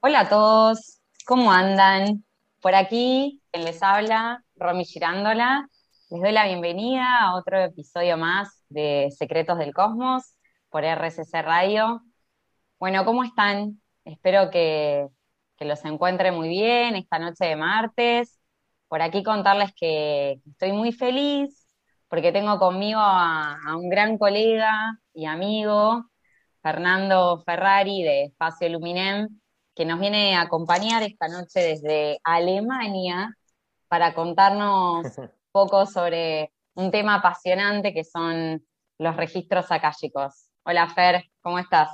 Hola a todos, ¿cómo andan? Por aquí, quien les habla, Romy Girándola. Les doy la bienvenida a otro episodio más de Secretos del Cosmos por RCC Radio. Bueno, ¿cómo están? Espero que, que los encuentre muy bien esta noche de martes. Por aquí contarles que estoy muy feliz porque tengo conmigo a, a un gran colega y amigo, Fernando Ferrari de Espacio Luminem, que nos viene a acompañar esta noche desde Alemania para contarnos un poco sobre un tema apasionante que son los registros akáshicos. Hola Fer, ¿cómo estás?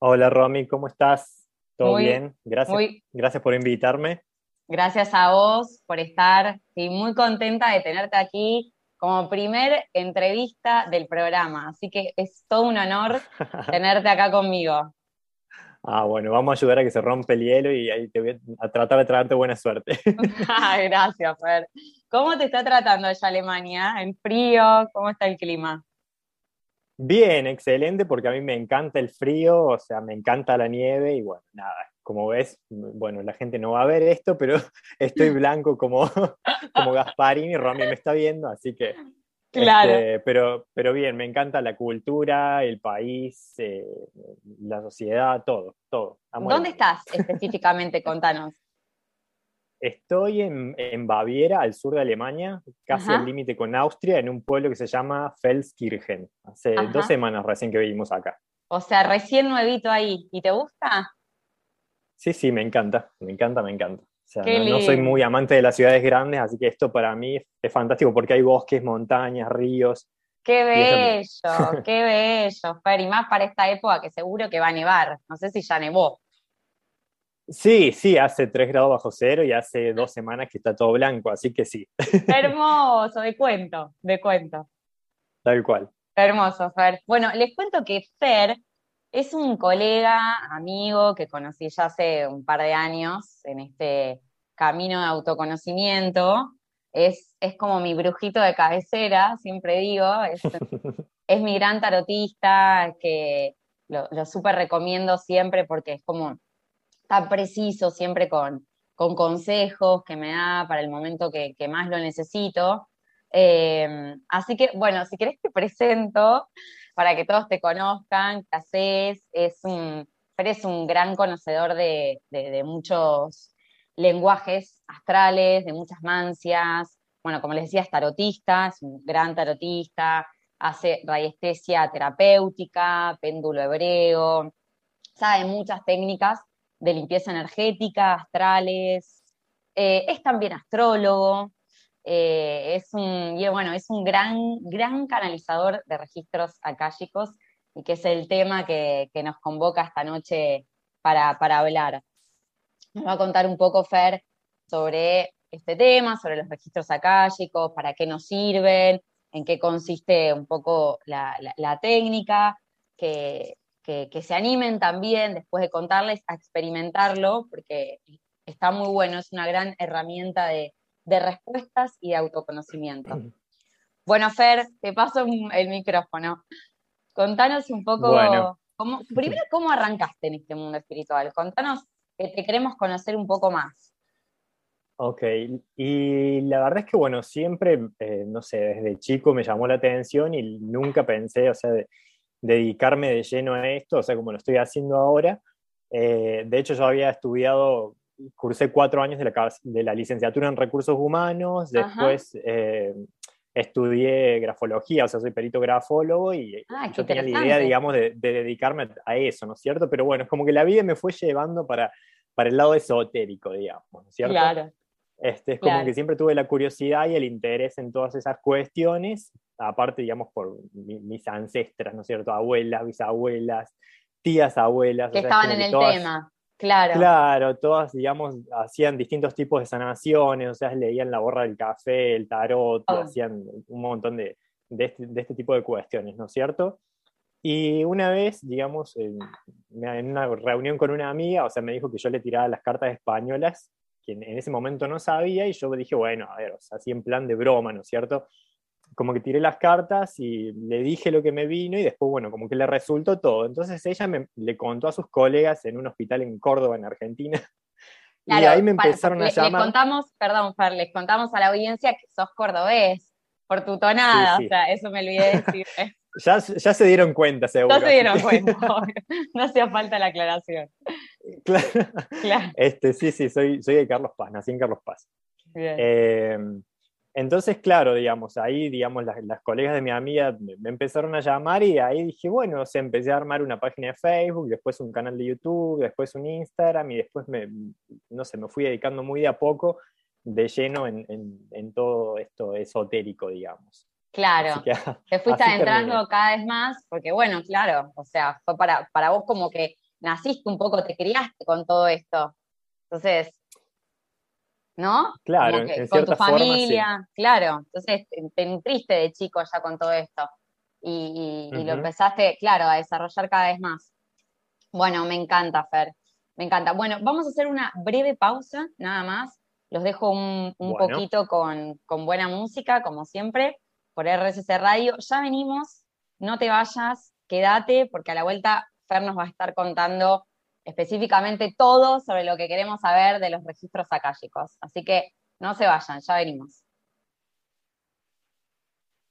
Hola Romy, ¿cómo estás? ¿Todo Muy- bien? Gracias, muy- gracias por invitarme. Gracias a vos por estar y muy contenta de tenerte aquí como primer entrevista del programa. Así que es todo un honor tenerte acá conmigo. Ah, bueno, vamos a ayudar a que se rompa el hielo y ahí te voy a, tratar de traerte buena suerte. Ay, Gracias, Fer. ¿Cómo te está tratando allá Alemania? ¿En frío? ¿Cómo está el clima? Bien, excelente, porque a mí me encanta el frío, o sea, me encanta la nieve y bueno, nada, como ves, bueno, la gente no va a ver esto, pero estoy blanco como, como Gasparín y Romy me está viendo, así que... Claro. este, pero, pero bien, me encanta la cultura, el país, eh, la sociedad, todo, todo. ¿Dónde estás específicamente? Contanos. Estoy en, en Baviera, al sur de Alemania, casi Ajá. al límite con Austria, en un pueblo que se llama Felskirchen. Hace Ajá. dos semanas recién que vivimos acá. O sea, recién nuevito ahí. ¿Y te gusta? Sí, sí, me encanta, me encanta, me encanta. O sea, Qué no, no soy muy amante de las ciudades grandes, así que esto para mí es, fantástico porque hay bosques, montañas, ríos. Qué bello, qué bello, Fer. Y más para esta época que seguro que va a nevar. No sé si ya nevó. Sí, sí, hace 3 grados bajo cero y hace dos semanas que está todo blanco, así que sí, Hermoso, de cuento, de cuento. tal cual. Hermoso, Fer. Bueno, les cuento que Fer es un colega, amigo que conocí ya hace un par de años en este camino de autoconocimiento. Es, es como mi brujito de cabecera, siempre digo. Es, es mi gran tarotista, que lo, lo súper recomiendo siempre porque es como tan preciso, siempre con, con consejos que me da para el momento que, que más lo necesito. Eh, así que, bueno, si querés te presento para que todos te conozcan, qué haces, es un, eres un gran conocedor de, de- de muchos lenguajes astrales, de muchas mancias, bueno, como les decía, es tarotista, es un gran tarotista, hace radiestesia terapéutica, péndulo hebreo, sabe muchas técnicas de limpieza energética, astrales, eh, es también astrólogo, eh, es un, bueno, es un gran, gran canalizador de registros akáshicos y que es el tema que, que nos convoca esta noche para, para hablar. Nos va a contar un poco, Fer, sobre este tema, sobre los registros akáshicos, para qué nos sirven, en qué consiste un poco la, la- la técnica, que, que- que se animen también, después de contarles, a experimentarlo, porque está muy bueno, es una gran herramienta de, de respuestas y de autoconocimiento. Bueno, Fer, te paso el micrófono. Contanos un poco, Bueno. cómo, primero, cómo arrancaste en este mundo espiritual. Contanos que te queremos conocer un poco más. Ok, y la verdad es que, bueno, siempre, eh, no sé, desde chico me llamó la atención y nunca pensé, o sea, de, dedicarme de lleno a esto, o sea, como lo estoy haciendo ahora. Eh, de hecho, yo había estudiado, cursé cuatro años de la, de la licenciatura en recursos humanos, después eh, estudié grafología, o sea, soy perito grafólogo y Ah, yo tenía la idea, digamos, de, de dedicarme a eso, ¿no es cierto? Pero bueno, es como que la vida me fue llevando para, para el lado esotérico, digamos, ¿no es cierto? Claro, Este, es como Claro. que siempre tuve la curiosidad y el interés en todas esas cuestiones, aparte, digamos, por mi- mis ancestras, ¿no es cierto? Abuelas, bisabuelas, tías abuelas. o que sea, es estaban en que el todas- tema. Claro, Claro, todas, digamos, hacían distintos tipos de sanaciones, o sea, leían la borra del café, el tarot, Oh. hacían un montón de, de este, de este tipo de cuestiones, ¿no es cierto? Y una vez, digamos, en, en una reunión con una amiga, o sea, me dijo que yo le tiraba las cartas españolas, que en, en ese momento no sabía, y yo dije, bueno, a ver, o sea, así en plan de broma, ¿no es cierto? como que tiré las cartas y le dije lo que me vino y después, bueno, como que le resultó todo. Entonces ella me, le contó a sus colegas en un hospital en Córdoba, en Argentina. y ahí me empezaron a llamar. Les contamos, perdón, Fer, les contamos a la audiencia que sos cordobés por tu tonada, o sea, eso me olvidé decir. ya, ya se dieron cuenta, seguro. No se dieron cuenta, no hacía falta la aclaración. Claro. claro. Este, sí, sí, soy, soy de Carlos Paz, nací en Carlos Paz. Bien. Eh, entonces, claro, digamos, ahí, digamos, las, colegas de mi amiga me, empezaron a llamar y ahí dije, bueno, o sea, empecé a armar una página de Facebook, después un canal de YouTube, después un Instagram y después me, no sé, me fui dedicando muy de a poco de lleno en, todo esto esotérico, digamos. Claro, te fuiste adentrando cada vez más, porque bueno, claro, o sea, fue para, para vos como que naciste un poco, te criaste con todo esto. Entonces, ¿no? Claro, con tu familia, claro. Entonces te, nutriste de chico ya con todo esto y, lo empezaste, claro, a desarrollar cada vez más. Bueno, me encanta, Fer, me encanta. Bueno, vamos a hacer una breve pausa, nada más. Los dejo un, poquito con, con buena música, como siempre, por RSS Radio. Ya venimos, no te vayas, quédate, porque a la vuelta Fer nos va a estar contando específicamente todo sobre lo que queremos saber de los registros akáshicos. Así que no se vayan, ya venimos.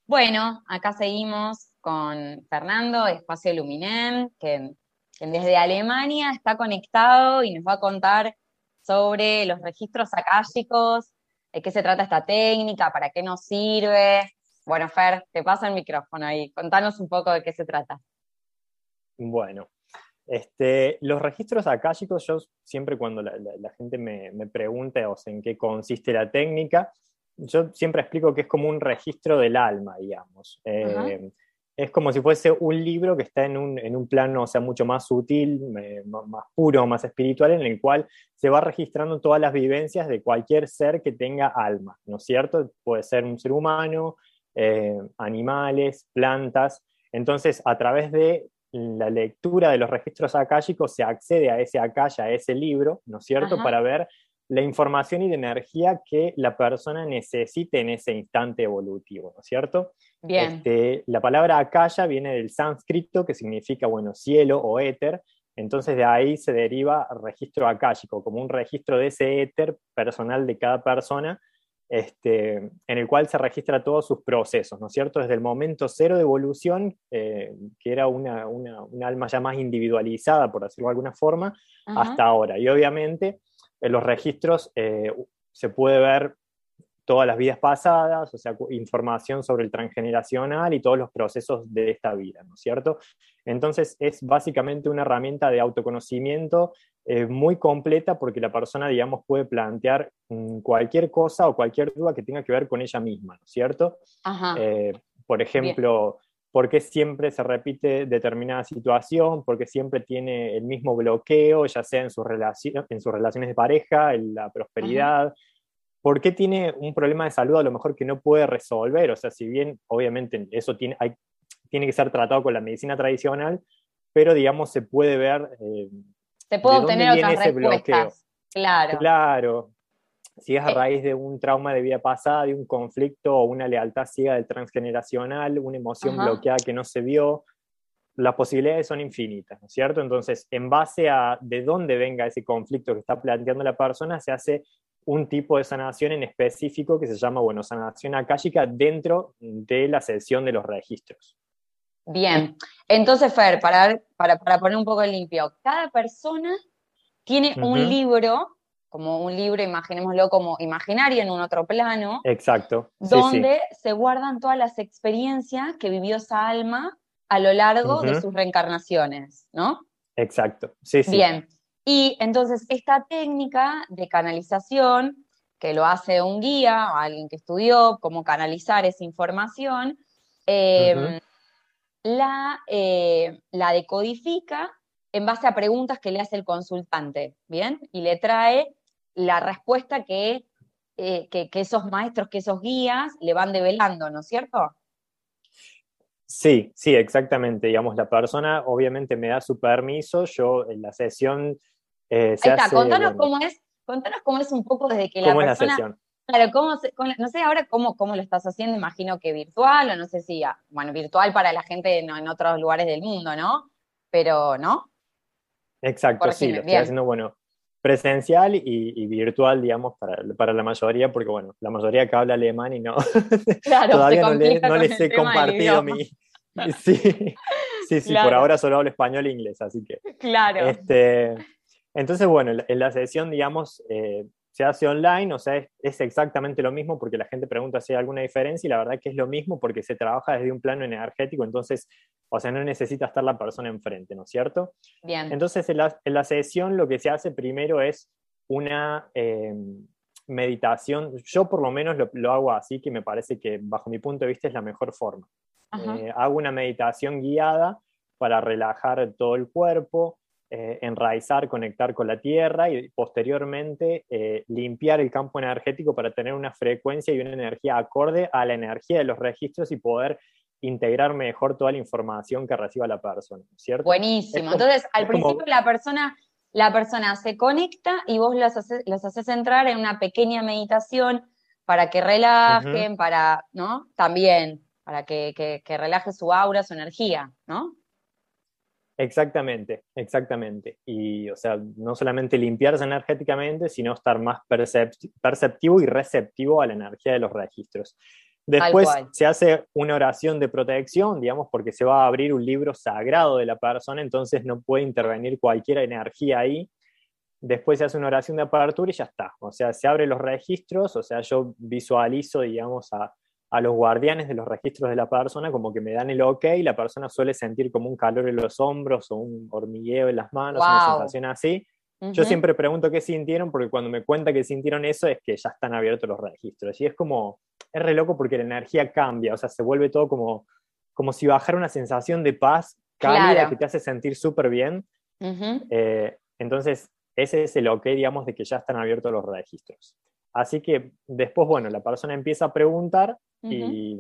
Bueno, acá seguimos con Fernando, Espacio Luminem, que, desde Alemania está conectado y nos va a contar sobre los registros akáshicos, de qué se trata esta técnica, para qué nos sirve. Bueno, Fer, te paso el micrófono ahí. Contanos un poco de qué se trata. Bueno, este, los registros akáshicos, yo siempre cuando la, gente me, pregunta o sea, en qué consiste la técnica, yo siempre explico que es como un registro del alma, digamos. Eh, es como si fuese un libro que está en un, plano, o sea, mucho más sutil, más puro, más espiritual, en el cual se va registrando todas las vivencias de cualquier ser que tenga alma, ¿no es cierto? Puede ser un ser humano, eh, animales, plantas. Entonces, a través de la lectura de los registros akáshicos se accede a ese akaya, a ese libro, ¿no es cierto?, para ver la información y la energía que la persona necesite en ese instante evolutivo, ¿no es cierto? Bien. Este, la palabra akaya viene del sánscrito, que significa, bueno, cielo o éter, entonces de ahí se deriva registro akáshico, como un registro de ese éter personal de cada persona, este, en el cual se registra todos sus procesos, ¿no es cierto? Desde el momento cero de evolución, eh, que era una, alma ya más individualizada, por decirlo de alguna forma, hasta ahora. Y obviamente en los registros eh, se puede ver todas las vidas pasadas, o sea, información sobre el transgeneracional y todos los procesos de esta vida, ¿no es cierto? Entonces es básicamente una herramienta de autoconocimiento eh, muy completa porque la persona, digamos, puede plantear mm, cualquier cosa o cualquier duda que tenga que ver con ella misma, ¿no es cierto? Eh, por ejemplo, ¿por qué siempre se repite determinada situación? ¿Por qué siempre tiene el mismo bloqueo, ya sea en, sus en sus relaciones de pareja, en la prosperidad? ¿Por qué tiene un problema de salud a lo mejor que no puede resolver? O sea, si bien obviamente eso tiene, tiene que ser tratado con la medicina tradicional, pero digamos se puede ver... Eh, se puede obtener otras respuestas. Claro. Claro. Si es a raíz de un trauma de vida pasada, de un conflicto o una lealtad ciega del transgeneracional, una emoción bloqueada que no se vio, las posibilidades son infinitas, ¿no es cierto? Entonces, en base a de dónde venga ese conflicto que está planteando la persona, se hace un tipo de sanación en específico que se llama, bueno, sanación akáshica dentro de la sesión de los registros. Bien, entonces Fer, para, para, poner un poco limpio, cada persona tiene un libro, como un libro, imaginémoslo como imaginario en un otro plano. Exacto. donde se guardan todas las experiencias que vivió esa alma a lo largo de sus reencarnaciones, ¿no? Exacto, sí, sí. Bien, y entonces esta técnica de canalización, que lo hace un guía o alguien que estudió cómo canalizar esa información, em, la, eh, la decodifica en base a preguntas que le hace el consultante, ¿bien? Y le trae la respuesta que, eh, que, que, esos maestros, que esos guías le van develando, ¿no es cierto? Sí, sí, exactamente. Digamos, la persona obviamente me da su permiso, yo en la sesión eh, Ahí está, contanos cómo es, contanos cómo es un poco desde que la persona. Claro, ¿cómo no sé ahora cómo, cómo lo estás haciendo, imagino que virtual, o no sé si, ah, bueno, virtual para la gente en, otros lugares del mundo, ¿no? Pero, ¿no? Exacto, sí, lo estoy haciendo, bueno, presencial y, virtual, digamos, para, la mayoría, porque, bueno, la mayoría que habla alemán y no, todavía no, les he compartido mi... Sí, sí, sí, por ahora solo hablo español e inglés, así que... Claro. Este, entonces, bueno, en la sesión, digamos, eh, se hace online, o sea, es, exactamente lo mismo porque la gente pregunta si hay alguna diferencia y la verdad que es lo mismo porque se trabaja desde un plano energético, entonces, o sea, no necesita estar la persona enfrente, ¿no es cierto? Bien. Entonces, en la, sesión lo que se hace primero es una eh, meditación, yo por lo menos lo, hago así, que me parece que bajo mi punto de vista es la mejor forma. Eh, hago una meditación guiada para relajar todo el cuerpo, eh, enraizar, conectar con la tierra y posteriormente eh, limpiar el campo energético para tener una frecuencia y una energía acorde a la energía de los registros y poder integrar mejor toda la información que reciba la persona, ¿cierto? Buenísimo. Entonces, al principio la persona la persona se conecta y vos los haces, entrar en una pequeña meditación para que relajen, para, ¿no? También, para que, que, relaje su aura, su energía, ¿no? Exactamente, exactamente. Y, o sea, no solamente limpiarse energéticamente, sino estar más perceptivo y receptivo a la energía de los registros. Después se hace una oración de protección, digamos, porque se va a abrir un libro sagrado de la persona, entonces no puede intervenir cualquier energía ahí. Después se hace una oración de apertura y ya está. O sea, se abren los registros, o sea, yo visualizo, digamos, a, a los guardianes de los registros de la persona, como que me dan el ok, y la persona suele sentir como un calor en los hombros o un hormigueo en las manos, una sensación así. Yo siempre pregunto qué sintieron, porque cuando me cuenta que sintieron eso es que ya están abiertos los registros. Y es como, es re loco porque la energía cambia, o sea, se vuelve todo como, como si bajara una sensación de paz cálida que te hace sentir súper bien. Eh, entonces, ese es el ok, digamos, de que ya están abiertos los registros. Así que después, bueno, la persona empieza a preguntar y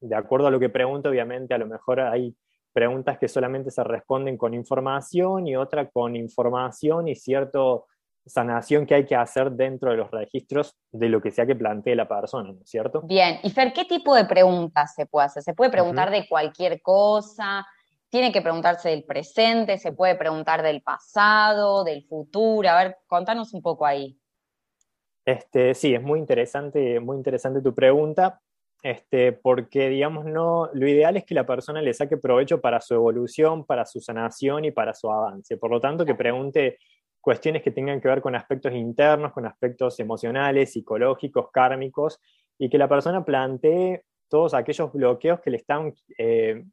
de acuerdo a lo que pregunta, obviamente, a lo mejor hay preguntas que solamente se responden con información y otra con información y cierto sanación que hay que hacer dentro de los registros de lo que sea que plantee la persona, ¿no es cierto? Bien, y Fer, ¿qué tipo de preguntas se puede hacer? ¿Se puede preguntar de cualquier cosa? ¿Tiene que preguntarse del presente? ¿Se puede preguntar del pasado, del futuro? A ver, contanos un poco ahí. Este, sí, es muy interesante, muy interesante tu pregunta, este, porque digamos, no, lo ideal es que la persona le saque provecho para su evolución, para su sanación y para su avance. Por lo tanto, que pregunte cuestiones que tengan que ver con aspectos internos, con aspectos emocionales, psicológicos, kármicos, y que la persona plantee todos aquellos bloqueos que le están eh,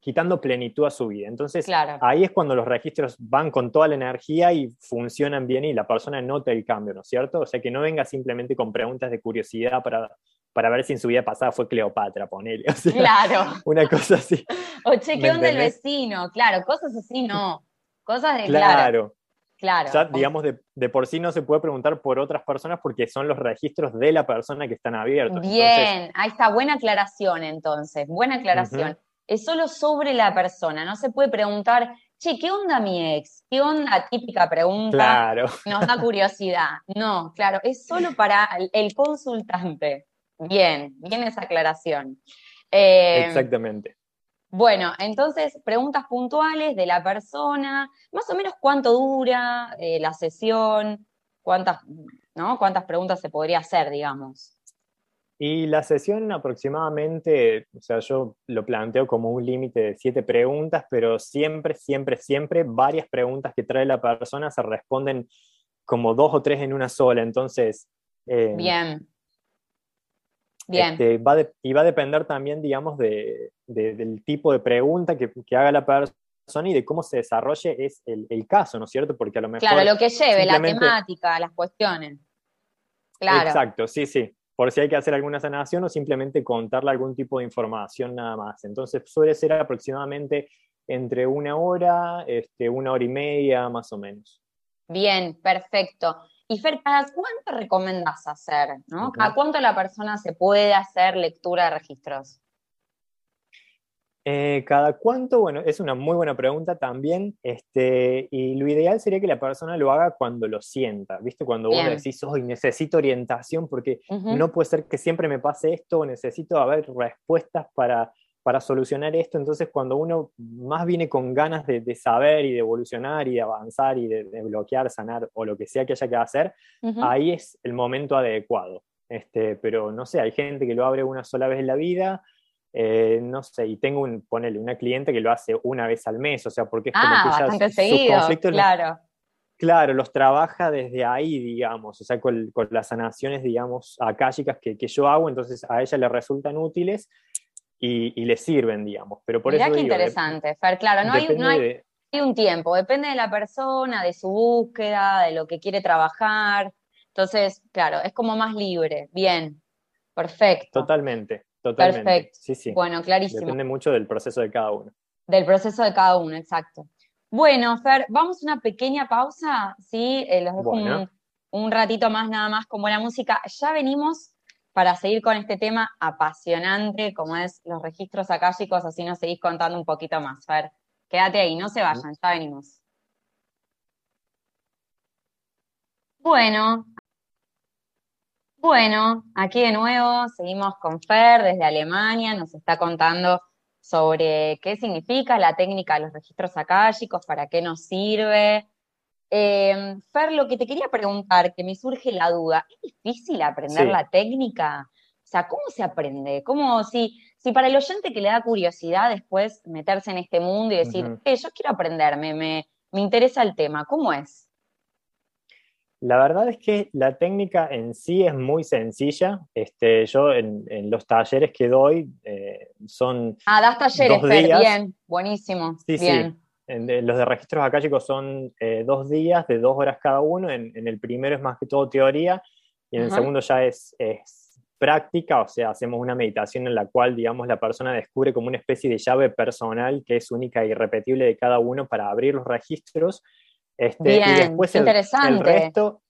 quitando plenitud a su vida. Entonces, ahí es cuando los registros van con toda la energía y funcionan bien y la persona nota el cambio, ¿no es cierto? O sea, que no venga simplemente con preguntas de curiosidad para, para ver si en su vida pasada fue Cleopatra, ponele. claro. Una cosa así. O che, ¿qué onda el vecino? Claro, cosas así no. Cosas de claro. Claro. Ya, digamos, de, por sí no se puede preguntar por otras personas porque son los registros de la persona que están abiertos. Bien, ahí está, buena aclaración entonces, buena aclaración es solo sobre la persona, no se puede preguntar, che, ¿qué onda mi ex? ¿Qué onda? Típica pregunta. Claro. Nos da curiosidad. No, claro, es solo para el consultante. Bien, bien esa aclaración. Eh, Exactamente. Bueno, entonces, preguntas puntuales de la persona, más o menos cuánto dura eh, la sesión, cuántas, ¿no? cuántas preguntas se podría hacer, digamos. Y la sesión aproximadamente, o sea, yo lo planteo como un límite de siete preguntas, pero siempre, siempre, siempre varias preguntas que trae la persona se responden como dos o tres en una sola. Entonces... Eh, Bien. Bien. Este, va y va a depender también, digamos, de, del tipo de pregunta que, que, haga la persona y de cómo se desarrolle es el, el, caso, ¿no es cierto? Porque a lo mejor... Claro, lo que lleve, la temática, las cuestiones. Claro. Exacto, sí, sí por si hay que hacer alguna sanación o simplemente contarle algún tipo de información nada más. Entonces suele ser aproximadamente entre una hora, este, una hora y media más o menos. Bien, perfecto. Y Fer, ¿cada cuánto recomendás hacer? ¿A cuánto la persona se puede hacer lectura de registros? Eh, ¿Cada cuánto? Bueno, es una muy buena pregunta también. Este, y lo ideal sería que la persona lo haga cuando lo sienta. ¿Viste? Cuando vos decís, hoy necesito orientación porque no puede ser que siempre me pase esto, o necesito haber respuestas para, para solucionar esto. Entonces, cuando uno más viene con ganas de, saber y de evolucionar y de avanzar y de, bloquear, sanar o lo que sea que haya que hacer, ahí es el momento adecuado. Este, pero no sé, hay gente que lo abre una sola vez en la vida eh, no sé, y tengo un, ponele, una cliente que lo hace una vez al mes, o sea, porque es como ah, que ella seguido, claro. claro, los trabaja desde ahí, digamos, o sea, con, las sanaciones, digamos, akáshicas que, que, yo hago, entonces a ella le resultan útiles y, le sirven, digamos. Pero por Mirá qué interesante, Fer, claro, no, hay, no hay, un tiempo, depende de la persona, de su búsqueda, de lo que quiere trabajar. Entonces, claro, es como más libre. Bien, perfecto. Totalmente. Totalmente. Perfecto. Sí, sí. Bueno, clarísimo. Depende mucho del proceso de cada uno. Del proceso de cada uno, exacto. Bueno, Fer, vamos a una pequeña pausa, ¿sí? Eh, los dejo un, ratito más nada más con buena música. Ya venimos para seguir con este tema apasionante como es los registros akáshicos, así nos seguís contando un poquito más, Fer. Quédate ahí, no se vayan, ya venimos. Bueno, bueno, aquí de nuevo seguimos con Fer desde Alemania, nos está contando sobre qué significa la técnica de los registros akáshicos, para qué nos sirve. Eh, Fer, lo que te quería preguntar, que me surge la duda, ¿es difícil aprender la técnica? O sea, ¿cómo se aprende? ¿Cómo si, si para el oyente que le da curiosidad después meterse en este mundo y decir, eh, yo quiero aprenderme, me, me interesa el tema, ¿cómo es? La verdad es que la técnica en sí es muy sencilla. Este, yo en, los talleres que doy eh, son. Ah, das talleres, bien, buenísimo. Sí, bien. sí. Los de registros acá, chicos, son eh, dos días de dos horas cada uno. En, el primero es más que todo teoría y en el segundo ya es, es, práctica, o sea, hacemos una meditación en la cual, digamos, la persona descubre como una especie de llave personal que es única e irrepetible de cada uno para abrir los registros. Este, y después el, resto,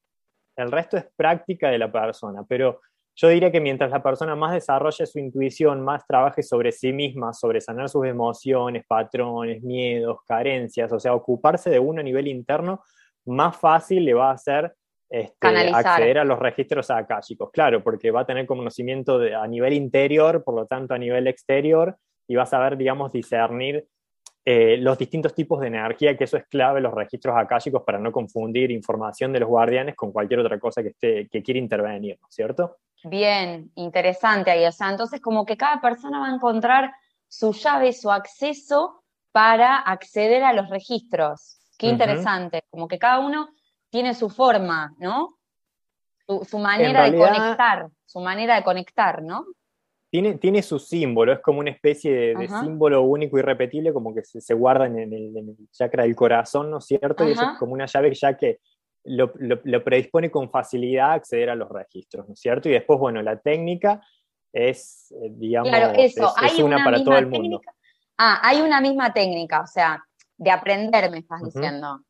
el resto es práctica de la persona, pero yo diría que mientras la persona más desarrolle su intuición, más trabaje sobre sí misma, sobre sanar sus emociones, patrones, miedos, carencias, o sea, ocuparse de uno a nivel interno, más fácil le va a hacer este, acceder a los registros akáshicos. Claro, porque va a tener conocimiento a nivel interior, por lo tanto a nivel exterior, y va a saber, digamos, discernir eh, los distintos tipos de energía, que eso es clave los registros akáshicos para no confundir información de los guardianes con cualquier otra cosa que, esté, que quiera intervenir, ¿no es cierto? Bien, interesante ahí. O sea, entonces como que cada persona va a encontrar su llave, su acceso para acceder a los registros. Qué interesante, como que cada uno tiene su forma, ¿no? Su, manera de conectar, su manera de conectar, ¿no? Tiene, su símbolo, es como una especie de, símbolo único y repetible, como que se, guarda en el, chakra del corazón, ¿no es cierto? Y eso es como una llave ya que lo, predispone con facilidad a acceder a los registros, ¿no es cierto? Y después, bueno, la técnica es, eh, digamos, es, una, para todo el mundo. Ah, hay una misma técnica, o sea, de aprender, me estás diciendo.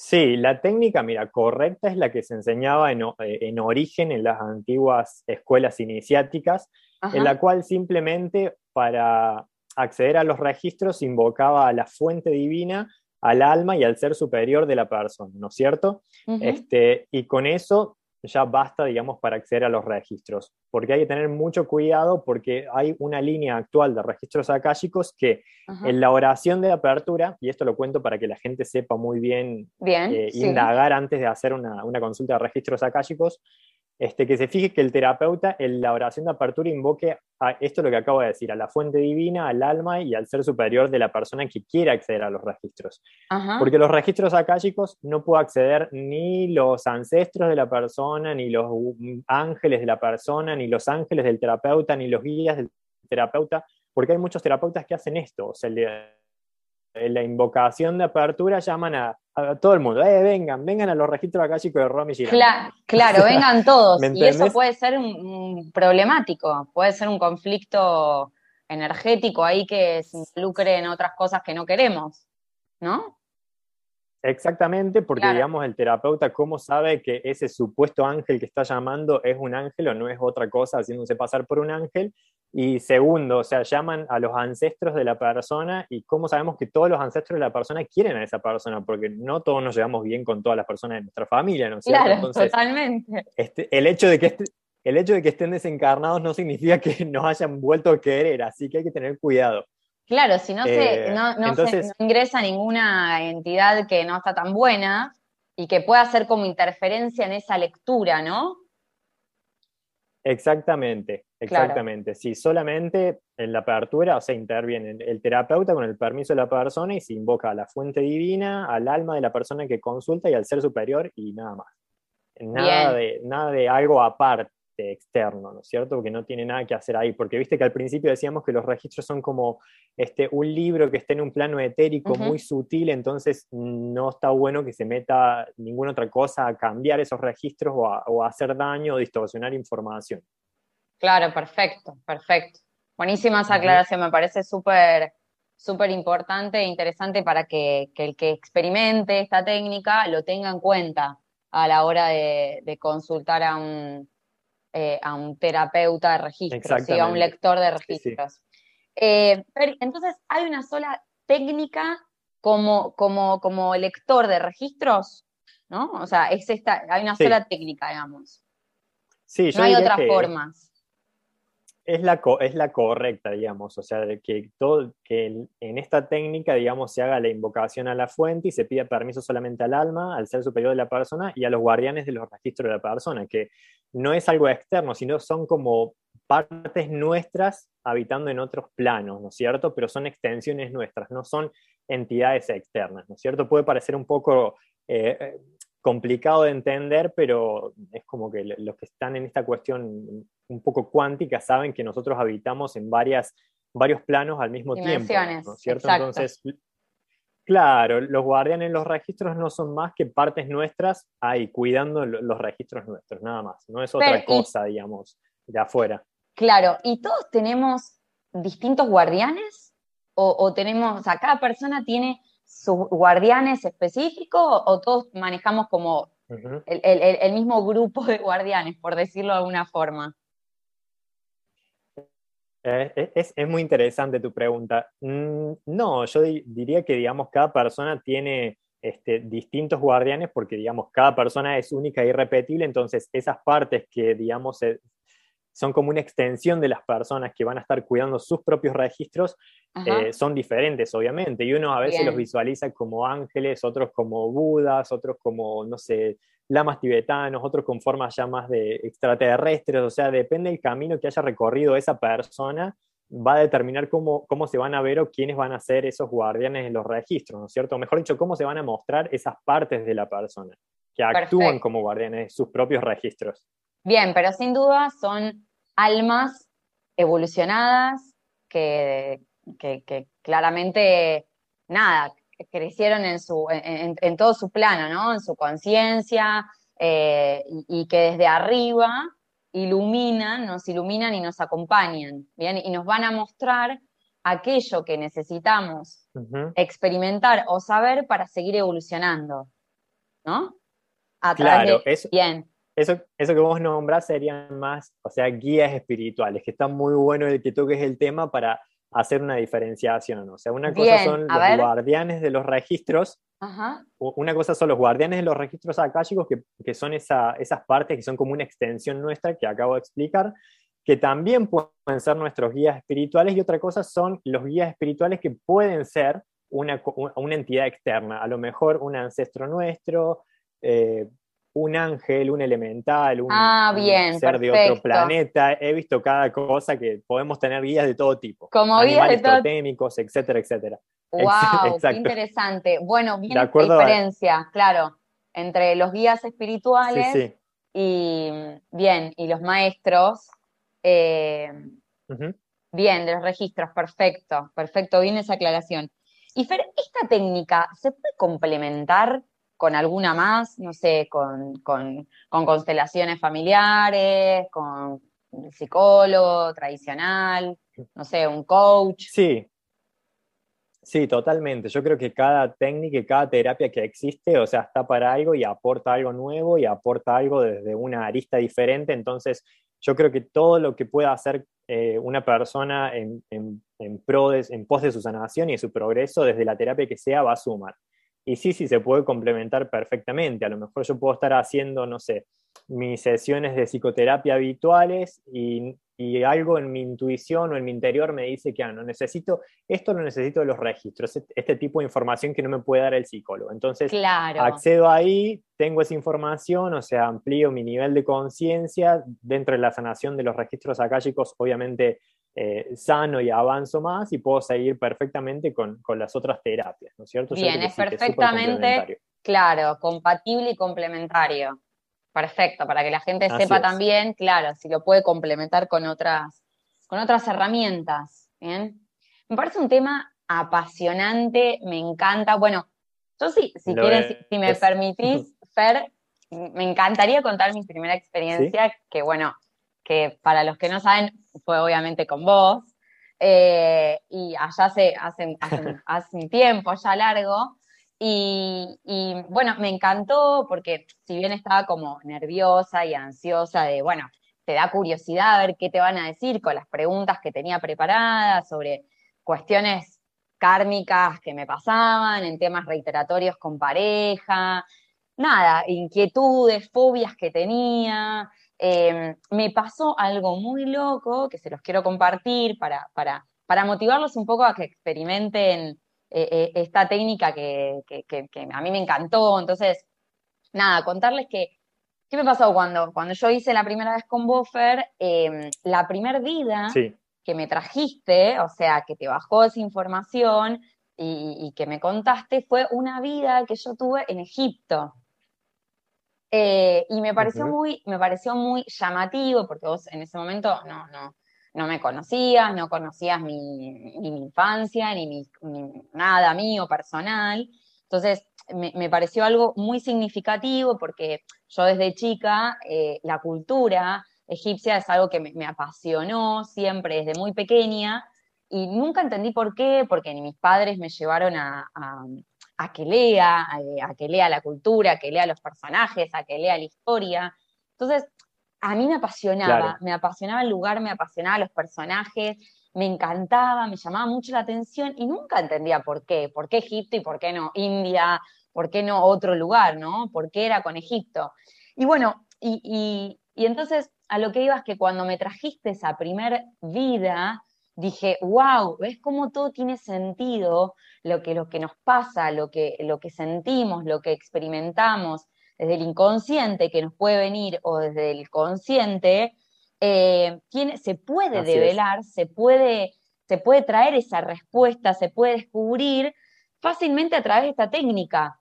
Sí, la técnica, mira, correcta es la que se enseñaba en, eh, en origen en las antiguas escuelas iniciáticas, en la cual simplemente para acceder a los registros invocaba a la fuente divina, al alma y al ser superior de la persona, ¿no es cierto? este, y con eso ya basta, digamos, para acceder a los registros, porque hay que tener mucho cuidado porque hay una línea actual de registros akáshicos que en la oración de apertura, y esto lo cuento para que la gente sepa muy bien, eh, indagar antes de hacer una, una consulta de registros akáshicos, este, que se fije que el terapeuta en la oración de apertura invoque a esto lo que acabo de decir, a la fuente divina, al alma y al ser superior de la persona que quiera acceder a los registros. Porque los registros akáshicos no puede acceder ni los ancestros de la persona, ni los ángeles de la persona, ni los ángeles del terapeuta, ni los guías del terapeuta, porque hay muchos terapeutas que hacen esto. O sea, en la invocación de apertura llaman a, todo el mundo, eh, vengan, vengan a los registros akáshicos de Romy Claro, claro vengan todos. y eso puede ser un, problemático, puede ser un conflicto energético ahí que se involucre en otras cosas que no queremos, ¿no? Exactamente, porque digamos el terapeuta, ¿cómo sabe que ese supuesto ángel que está llamando es un ángel o no es otra cosa haciéndose pasar por un ángel? Y segundo, o sea, llaman a los ancestros de la persona y cómo sabemos que todos los ancestros de la persona quieren a esa persona, porque no todos nos llevamos bien con todas las personas de nuestra familia, ¿no es cierto? Claro, totalmente. Este, el, hecho de que este, el hecho de que estén desencarnados no significa que nos hayan vuelto a querer, así que hay que tener cuidado. Claro, si no, se, eh, no, se, ingresa ninguna entidad que no está tan buena y que pueda hacer como interferencia en esa lectura, ¿no? Exactamente, exactamente. Si solamente en la apertura, o sea, interviene el terapeuta con el permiso de la persona y se invoca a la fuente divina, al alma de la persona que consulta y al ser superior y nada más. Nada, de, nada de algo aparte externo, ¿no es cierto? Porque no tiene nada que hacer ahí, porque viste que al principio decíamos que los registros son como este, un libro que está en un plano etérico muy sutil, entonces no está bueno que se meta ninguna otra cosa a cambiar esos registros o a, hacer daño o distorsionar información. Claro, perfecto, perfecto. Buenísima esa aclaración, me parece súper súper importante e interesante para que, el que experimente esta técnica lo tenga en cuenta a la hora de consultar a un, eh, a un terapeuta de registros, a un lector de registros. Eh, entonces, ¿hay una sola técnica como, como, como lector de registros? ¿No? O sea, es esta, hay una sola técnica, digamos. Sí, no hay otras formas es la, es la correcta, digamos, o sea, que, todo, que en esta técnica, digamos, se haga la invocación a la fuente y se pida permiso solamente al alma, al ser superior de la persona y a los guardianes de los registros de la persona, que no es algo externo, sino son como partes nuestras habitando en otros planos, ¿no es cierto? Pero son extensiones nuestras, no son entidades externas, ¿no es cierto? Puede parecer un poco eh, eh, complicado de entender, pero es como que los que están en esta cuestión un poco cuántica saben que nosotros habitamos en varias, varios planos al mismo tiempo. ¿no es cierto? Entonces, claro, los guardianes en los registros no son más que partes nuestras ahí, cuidando los registros nuestros, nada más. No es otra cosa, digamos, de afuera. Claro, ¿y todos tenemos distintos guardianes? ¿O, tenemos, o sea, cada persona tiene sus guardianes específicos o todos manejamos como el, mismo grupo de guardianes, por decirlo de alguna forma? Eh, es, muy interesante tu pregunta. Mm, no, yo diría que, digamos, cada persona tiene este, distintos guardianes porque, digamos, cada persona es única e irrepetible, entonces esas partes que, digamos, son como una extensión de las personas que van a estar cuidando sus propios registros, eh, son diferentes, obviamente, y uno a veces los visualiza como ángeles, otros como budas, otros como, no sé, lamas tibetanos, otros con formas ya más de extraterrestres, o sea, depende del camino que haya recorrido esa persona, va a determinar cómo, cómo se van a ver o quiénes van a ser esos guardianes en los registros, ¿no es cierto? Mejor dicho, cómo se van a mostrar esas partes de la persona que actúan como guardianes de sus propios registros. Bien, pero sin duda son almas evolucionadas que, que claramente, nada, crecieron en, su, en, todo su plano, ¿no? En su conciencia, eh, y, que desde arriba iluminan, nos iluminan y nos acompañan, ¿bien? Y nos van a mostrar aquello que necesitamos experimentar o saber para seguir evolucionando, ¿no? A claro, eso, bien. Eso, eso que vos nombrás serían más, o sea, guías espirituales, que está muy bueno el que toques el tema para hacer una diferenciación. O sea, una cosa son los guardianes de los registros, una cosa son los guardianes de los registros akáshicos, que, que son esa, esas partes que son como una extensión nuestra que acabo de explicar, que también pueden ser nuestros guías espirituales, y otra cosa son los guías espirituales que pueden ser una, una entidad externa, a lo mejor un ancestro nuestro, eh, un ángel, un elemental, un, ah, ser de otro planeta. He visto cada cosa que podemos tener guías de todo tipo. Como guías de todo etcétera, etcétera. Wow, qué interesante. Bueno, viene la diferencia, claro, entre los guías espirituales y bien, y los maestros. Eh, bien, de los registros, perfecto, perfecto, bien esa aclaración. Y Fer, ¿esta técnica se puede complementar con alguna más, no sé, con, constelaciones familiares, con psicólogo tradicional, no sé, un coach. Sí, sí, totalmente. Yo creo que cada técnica y cada terapia que existe, o sea, está para algo y aporta algo nuevo y aporta algo desde una arista diferente. Entonces, yo creo que todo lo que pueda hacer eh, una persona en, en, en, pro en pos de su sanación y de su progreso, desde la terapia que sea, va a sumar. Y sí, sí, se puede complementar perfectamente. A lo mejor yo puedo estar haciendo, no sé, mis sesiones de psicoterapia habituales y, y algo en mi intuición o en mi interior me dice que ah, no necesito, esto lo necesito de los registros, este, este tipo de información que no me puede dar el psicólogo. Entonces, accedo ahí, tengo esa información, o sea, amplío mi nivel de conciencia dentro de la sanación de los registros akáshicos, obviamente eh, sano y avanzo más y puedo seguir perfectamente con, con las otras terapias, ¿no es cierto? Bien, es perfectamente, claro, compatible y complementario. Perfecto, para que la gente sepa también, claro, si lo puede complementar con otras, con otras herramientas. ¿bien? Me parece un tema apasionante, me encanta. Bueno, yo sí, si quieres, si, me permitís, Fer, me encantaría contar mi primera experiencia, que bueno, que para los que no saben, fue obviamente con vos. Eh, y allá hace, hace, hace un tiempo ya largo, y, bueno, me encantó porque si bien estaba como nerviosa y ansiosa de, bueno, te da curiosidad a ver qué te van a decir con las preguntas que tenía preparadas sobre cuestiones kármicas que me pasaban, en temas reiteratorios con pareja, nada, inquietudes, fobias que tenía. Em, me pasó algo muy loco que se los quiero compartir para, para, para motivarlos un poco a que experimenten eh, eh, esta técnica que, a mí me encantó. Entonces, nada, contarles que, ¿qué me pasó cuando, cuando yo hice la primera vez con Buffer? Em, la primera vida que me trajiste, o sea, que te bajó esa información y, que me contaste, fue una vida que yo tuve en Egipto. Eh, y me pareció, muy, me pareció muy llamativo, porque vos en ese momento no, no, no me conocías, no conocías mi, ni mi infancia, ni, mi, nada mío personal. Entonces, me, pareció algo muy significativo porque yo desde chica, eh, la cultura egipcia es algo que me, apasionó siempre desde muy pequeña y nunca entendí por qué, porque ni mis padres me llevaron a, a, que lea, a, que lea la cultura, a que lea los personajes, a que lea la historia. Entonces, a mí me apasionaba, me apasionaba el lugar, me apasionaba los personajes, me encantaba, me llamaba mucho la atención y nunca entendía por qué, por qué Egipto y por qué no India, por qué no otro lugar, ¿no? ¿Por qué era con Egipto? Y bueno, y, entonces a lo que iba es que cuando me trajiste esa primer vida, dije, wow, ¿ves cómo todo tiene sentido? Lo que, lo que nos pasa, lo que, lo que sentimos, lo que experimentamos, desde el inconsciente que nos puede venir o desde el consciente, eh, se puede develar, se puede, se puede traer esa respuesta, se puede descubrir fácilmente a través de esta técnica.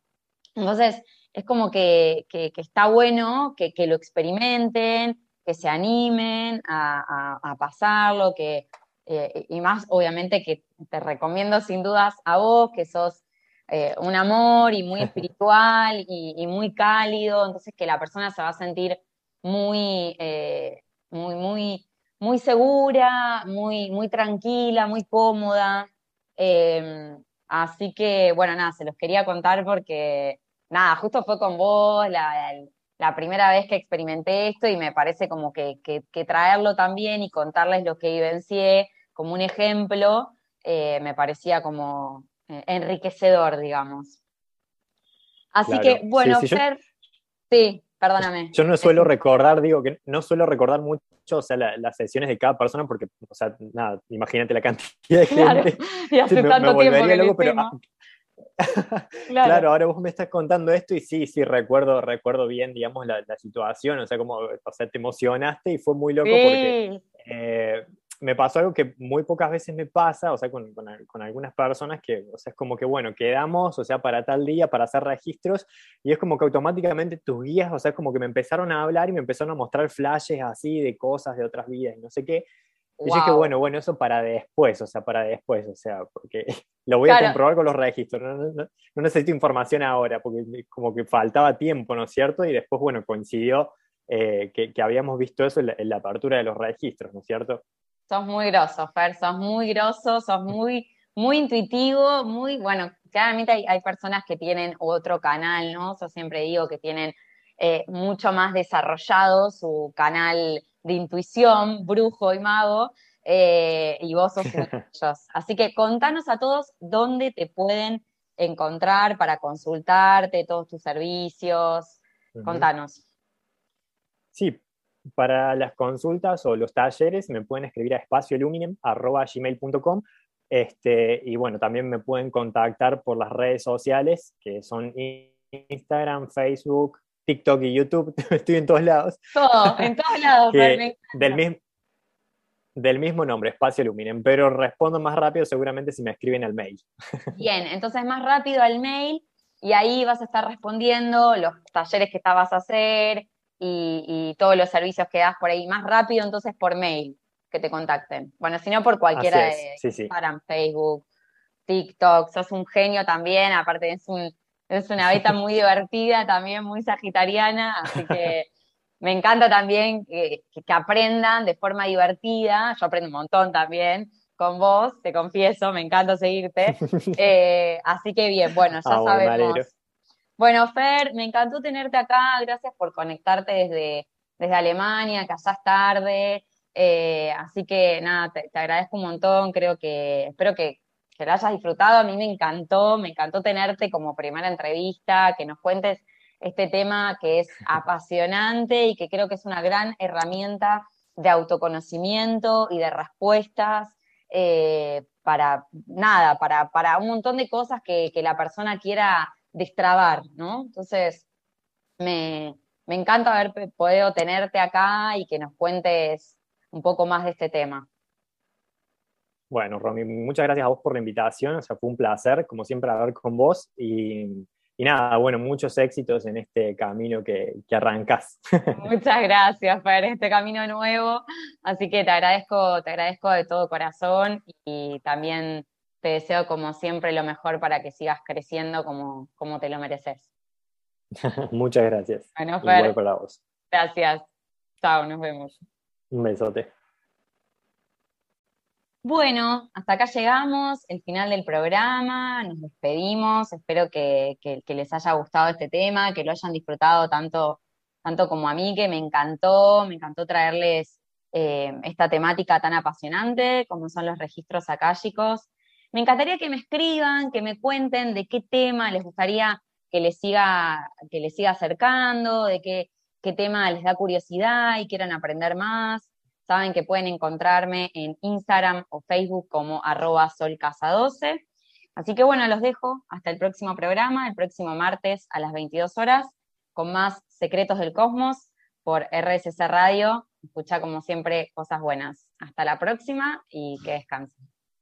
Entonces, es como que, está bueno que, lo experimenten, que se animen a, pasarlo, que, eh, y más obviamente que te recomiendo sin dudas a vos, que sos eh, un amor y muy espiritual y, muy cálido, entonces que la persona se va a sentir muy, eh, muy, muy, muy segura, muy, muy tranquila, muy cómoda. Em, así que, bueno, nada, se los quería contar porque, nada, justo fue con vos la, primera vez que experimenté esto y me parece como que, que, traerlo también y contarles lo que vivencié como un ejemplo, eh, me parecía como, eh, enriquecedor, digamos. Así que, bueno, Fer, sí, perdóname. Yo no suelo recordar, digo que no suelo recordar mucho, o sea, las sesiones de cada persona, porque, o sea, nada, imagínate la cantidad de gente. y hace tanto tiempo que pero, ah, claro. ahora vos me estás contando esto y sí, sí, recuerdo, recuerdo bien, digamos, la, situación, o sea, como, o sea, te emocionaste y fue muy loco porque eh, me pasó algo que muy pocas veces me pasa, o sea, con, con, algunas personas que, o sea, es como que, bueno, quedamos, o sea, para tal día, para hacer registros, y es como que automáticamente tus guías, o sea, como que me empezaron a hablar y me empezaron a mostrar flashes así de cosas de otras vidas y no sé qué. Y yo dije, bueno, bueno, eso para después, o sea, para después, o sea, porque lo voy a comprobar con los registros, no, no, no, necesito información ahora, porque como que faltaba tiempo, ¿no es cierto? Y después, bueno, coincidió eh, que, que, habíamos visto eso en la, en la, apertura de los registros, ¿no es cierto? Sos muy groso, Fer, sos muy groso, sos muy, muy intuitivo, muy, bueno, claramente hay, personas que tienen otro canal, ¿no? Yo siempre digo que tienen eh, mucho más desarrollado su canal de intuición, brujo y mago, eh, y vos sos uno de ellos. Así que contanos a todos dónde te pueden encontrar para consultarte, todos tus servicios. Contanos. Sí, para las consultas o los talleres me pueden escribir a espacioluminem.gmail.com este, y bueno, también me pueden contactar por las redes sociales, que son Instagram, Facebook, TikTok y YouTube. Estoy en todos lados. Todo, en todos lados. del, mismo, del mismo nombre, Espacio Luminen, pero respondo más rápido seguramente si me escriben al mail. Bien, entonces más rápido al mail y ahí vas a estar respondiendo los talleres que estabas a hacer y, todos los servicios que das por ahí. Más rápido entonces por mail que te contacten. Bueno, si no por cualquiera de Instagram, Facebook, TikTok, sos un genio también, aparte es un es una beta muy divertida, también muy sagitariana, así que me encanta también que, aprendan de forma divertida. Yo aprendo un montón también con vos, te confieso, me encanta seguirte. Eh, así que bien, bueno, ya ah, sabemos. Bueno, Fer, me encantó tenerte acá, gracias por conectarte desde, desde Alemania, que allá es tarde. Eh, así que nada, te, agradezco un montón, creo que, espero que que lo hayas disfrutado. A mí me encantó, me encantó tenerte como primera entrevista, que nos cuentes este tema que es apasionante y que creo que es una gran herramienta de autoconocimiento y de respuestas eh, para nada, para, para, un montón de cosas que, la persona quiera destrabar, ¿no? Entonces, me, me encanta haber podido tenerte acá y que nos cuentes un poco más de este tema. Bueno, Romy, muchas gracias a vos por la invitación, o sea, fue un placer, como siempre, hablar con vos y, nada, bueno, muchos éxitos en este camino que, que arrancás. Muchas gracias, por este camino nuevo, así que te agradezco, te agradezco de todo corazón y también te deseo como siempre lo mejor para que sigas creciendo como, como te lo mereces. Muchas gracias. Bueno, Fer, para vos. Gracias. Chao, nos vemos. Un besote. Bueno, hasta acá llegamos, el final del programa, nos despedimos, espero que, les haya gustado este tema, que lo hayan disfrutado tanto, tanto como a mí, que me encantó, me encantó traerles eh, esta temática tan apasionante como son los registros akáshicos. Me encantaría que me escriban, que me cuenten de qué tema les gustaría que les siga, que les siga acercando, de qué, tema les da curiosidad y quieran aprender más. Saben que pueden encontrarme en Instagram o Facebook como arroba solcasa12. Así que bueno, los dejo hasta el próximo programa, el próximo martes a las 22 horas, con más Secretos del Cosmos por RSC Radio. Escucha como siempre cosas buenas. Hasta la próxima y que descansen.